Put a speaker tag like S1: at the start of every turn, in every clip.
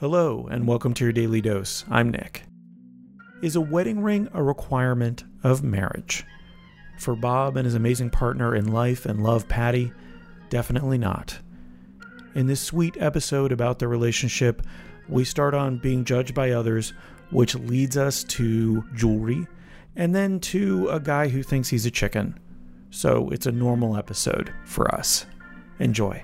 S1: Hello, and welcome to your daily dose. I'm Nick. Is a wedding ring a requirement of marriage? For Bob and his amazing partner in life and love, Patty, definitely not. In this sweet episode about their relationship, we start on being judged by others, which leads us to jewelry, and then to a guy who thinks he's a chicken. So it's a normal episode for us. Enjoy.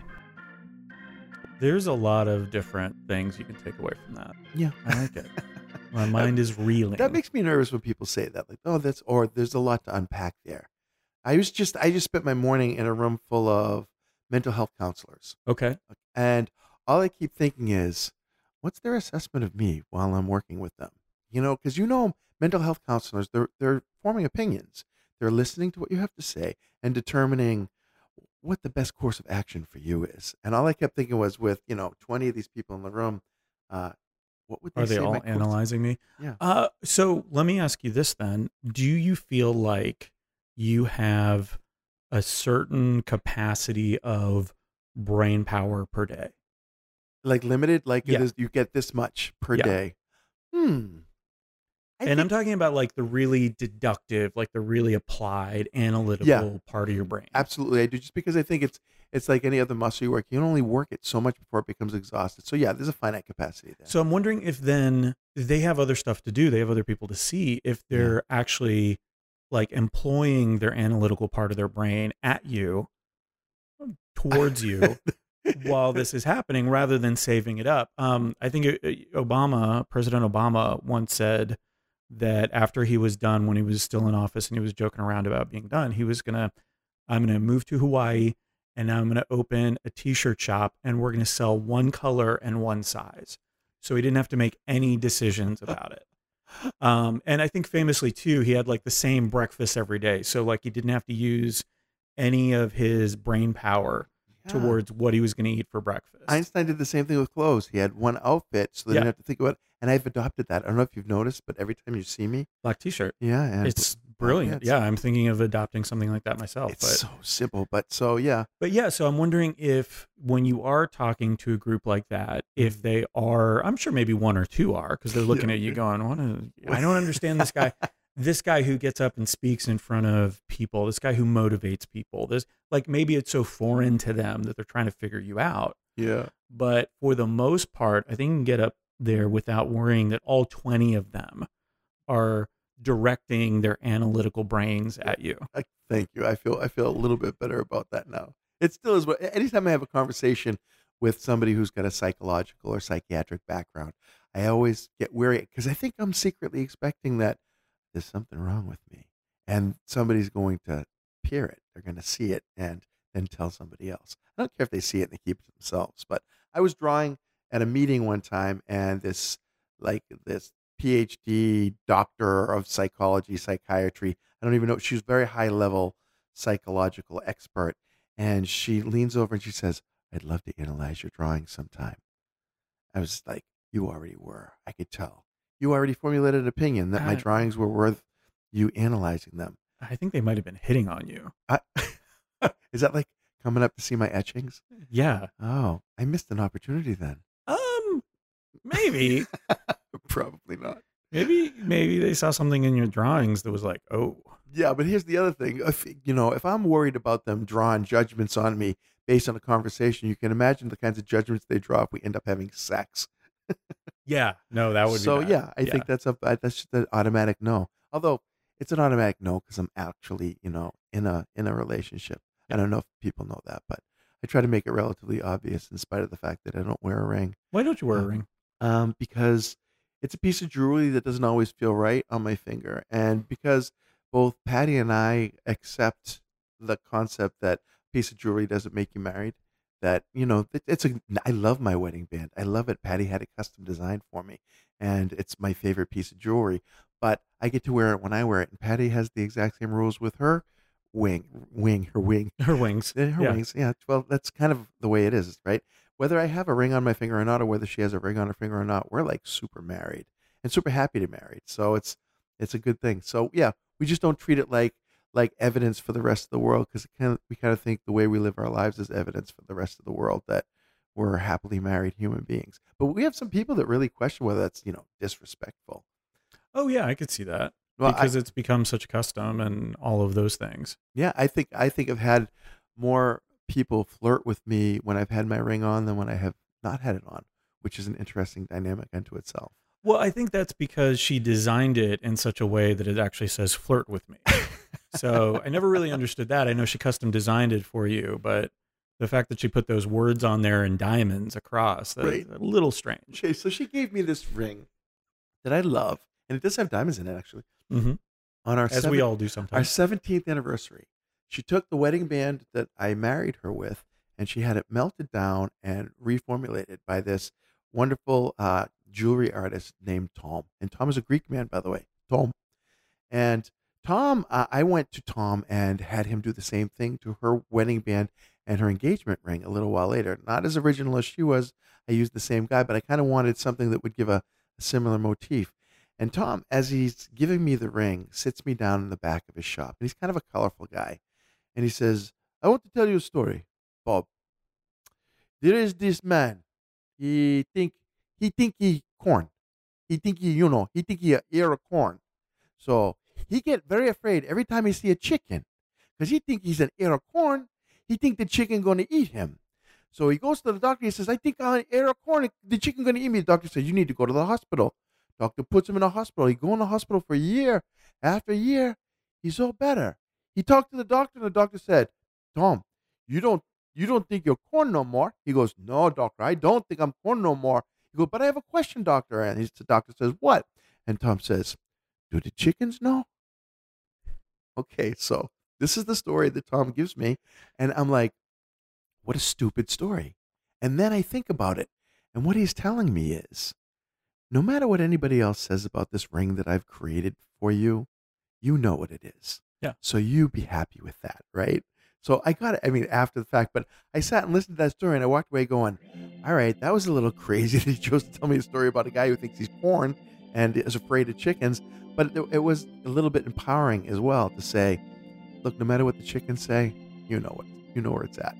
S1: There's a lot of different things you can take away from that.
S2: Yeah.
S1: I like it. My mind is reeling.
S2: That makes me nervous when people say that. Like, oh, that's or there's a lot to unpack there. I was just I just spent my morning in a room full of mental health counselors.
S1: okay.
S2: And all I keep thinking is, what's their assessment of me while I'm working with them? You know, because you know, mental health counselors, they're they're forming opinions. They're listening to what you have to say and determining what the best course of action for you is. And all I kept thinking was, with you know, 20 of these people in the room, uh, what would they
S1: Are they all
S2: my course-
S1: analyzing me?
S2: Yeah.
S1: Uh, so let me ask you this then. Do you feel like you have a certain capacity of brain power per day?
S2: like limited? Like
S1: Yeah.
S2: it is, you get this much per
S1: Yeah.
S2: day. Hmm. I
S1: and I'm talking about like the really deductive, like the really applied analytical part of your brain.
S2: Absolutely, I do. Just because I think it's it's like any other muscle you work. You can only work it so much before it becomes exhausted. So yeah, there's a finite capacity there.
S1: So I'm wondering if then they have other stuff to do. They have other people to see if they're actually like employing their analytical part of their brain at you towards you while this is happening rather than saving it up. Um, I think Obama, President Obama, once said that after he was done, when he was still in office and he was joking around about being done, he was gonna, I'm gonna move to Hawaii and I'm gonna open a T-shirt shop and we're gonna sell one color and one size, so he didn't have to make any decisions about it. Um, and I think famously too, he had like the same breakfast every day, so like he didn't have to use any of his brain power
S2: Yeah.
S1: towards what he was going to eat for breakfast.
S2: Einstein did the same thing with clothes. He had one outfit, so they
S1: Yeah.
S2: didn't have to think about it. And I've adopted that. I don't know if you've noticed, but every time you see me,
S1: Black T-shirt.
S2: yeah, and
S1: It's brilliant.
S2: it's-
S1: Yeah, I'm thinking of adopting something like that myself.
S2: it's
S1: But
S2: so simple. But so yeah,
S1: but yeah, so I'm wondering if when you are talking to a group like that, if mm. they are, I'm sure maybe one or two are because they're looking at you going, "What? is- I don't understand this guy." This guy who gets up and speaks in front of people, this guy who motivates people, this like maybe it's so foreign to them that they're trying to figure you out.
S2: yeah,
S1: But for the most part, I think you can get up there without worrying that all 20 of them are directing their analytical brains at you.
S2: I, thank you. I feel I feel a little bit better about that now. It still is. what Anytime I have a conversation with somebody who's got a psychological or psychiatric background, I always get weary because I think I'm secretly expecting that there's something wrong with me, and somebody's going to peer it. They're going to see it and then tell somebody else. I don't care if they see it and they keep it to themselves. But I was drawing at a meeting one time, and this like this PhD doctor of psychology, psychiatry. I don't even know. She was very high level psychological expert. And she leans over and she says, I'd love to analyze your drawing sometime. I was like, You already were. I could tell. You already formulated an opinion that my
S1: Uh,
S2: drawings were worth you analyzing them.
S1: I think they might have been hitting on you.
S2: I, is that like coming up to see my etchings?
S1: Yeah.
S2: Oh, I missed an opportunity then.
S1: Um maybe
S2: Probably not.
S1: maybe maybe they saw something in your drawings that was like, "Oh,
S2: Yeah, but here's the other thing. If you know, if I'm worried about them drawing judgments on me based on a conversation, you can imagine the kinds of judgments they draw if we end up having sex.
S1: Yeah. No, that would
S2: so yeah, I think that's a that's just an automatic no. Although it's an automatic no because I'm actually you know in a in a relationship. I don't know if people know that, but I try to make it relatively obvious in spite of the fact that I don't wear a ring.
S1: Why don't you wear a
S2: Um,
S1: ring?
S2: um, because it's a piece of jewelry that doesn't always feel right on my finger, and because both Patty and I accept the concept that piece of jewelry doesn't make you married. That you know, it, it's a. I love my wedding band. I love it. Patty had it custom designed for me, and it's my favorite piece of jewelry. But I get to wear it when I wear it, and Patty has the exact same rules with her wing, wing, her wing,
S1: Her wings.
S2: Eh, her
S1: Yeah.
S2: wings. Yeah. Well, that's kind of the way it is, right? Whether I have a ring on my finger or not, or whether she has a ring on her finger or not, we're like super married and super happy to married. So it's it's a good thing. So yeah, we just don't treat it like like evidence for the rest of the world because kind of, we kind of think the way we live our lives is evidence for the rest of the world that we're happily married human beings. But we have some people that really question whether that's you know disrespectful.
S1: Oh yeah, I could see that
S2: Well, I-
S1: because it's become such a custom and all of those things.
S2: Yeah, I think I think I've had more people flirt with me when I've had my ring on than when I have not had it on, which is an interesting dynamic unto itself.
S1: Well, I think that's because she designed it in such a way that it actually says "flirt with me." so I never really understood that. I know she custom designed it for you, but the fact that she put those words on there in diamonds across that's
S2: Right.
S1: a little strange.
S2: Okay, so she gave me this ring that I love, and it does have diamonds in it actually.
S1: hmm
S2: On our
S1: As
S2: seven-
S1: we all do sometimes, our
S2: 17th anniversary, she took the wedding band that I married her with, and she had it melted down and reformulated by this wonderful uh, jewelry artist named Tom. And Tom is a Greek man, by the way. Tom. And Tom, uh, I went to Tom and had him do the same thing to her wedding band and her engagement ring a little while later. Not as original as she was. I used the same guy, but I kind of wanted something that would give a, a similar motif. And Tom, as he's giving me the ring, sits me down in the back of his shop. And he's kind of a colorful guy. And he says, I want to tell you a story, Bob. There is this man. He think he think he corn. He think he, you know, he think he ear of corn. So he get very afraid every time he see a chicken. Because he think he's an ear of corn. He think the chicken gonna eat him. So he goes to the doctor. He says, I think I'm an ear of corn. The chicken gonna eat me. The doctor says, you need to go to the hospital. Doctor puts him in a hospital. He go in the hospital for a year. After a year, he's all better. He talked to the doctor, and the doctor said, Tom, you don't you don't think you're corn no more? He goes, No, doctor, I don't think I'm corn no more. He goes, But I have a question, doctor. And the doctor says, What? And Tom says, Do the chickens know? Okay, so this is the story that Tom gives me. And I'm like, What a stupid story. And then I think about it. And what he's telling me is no matter what anybody else says about this ring that I've created for you, you know what it is.
S1: Yeah.
S2: So you be happy with that, right? So I got it, I mean, after the fact, but I sat and listened to that story and I walked away going, all right, that was a little crazy that he chose to tell me a story about a guy who thinks he's corn and is afraid of chickens. But it, it was a little bit empowering as well to say, look, no matter what the chickens say, you know it. You know where it's at.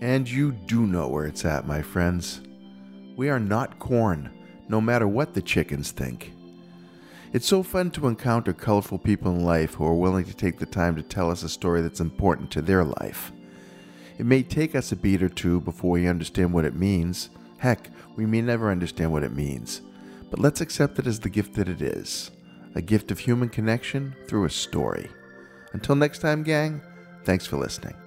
S2: And you do know where it's at, my friends. We are not corn, no matter what the chickens think. It's so fun to encounter colorful people in life who are willing to take the time to tell us a story that's important to their life. It may take us a beat or two before we understand what it means. Heck, we may never understand what it means. But let's accept it as the gift that it is a gift of human connection through a story. Until next time, gang, thanks for listening.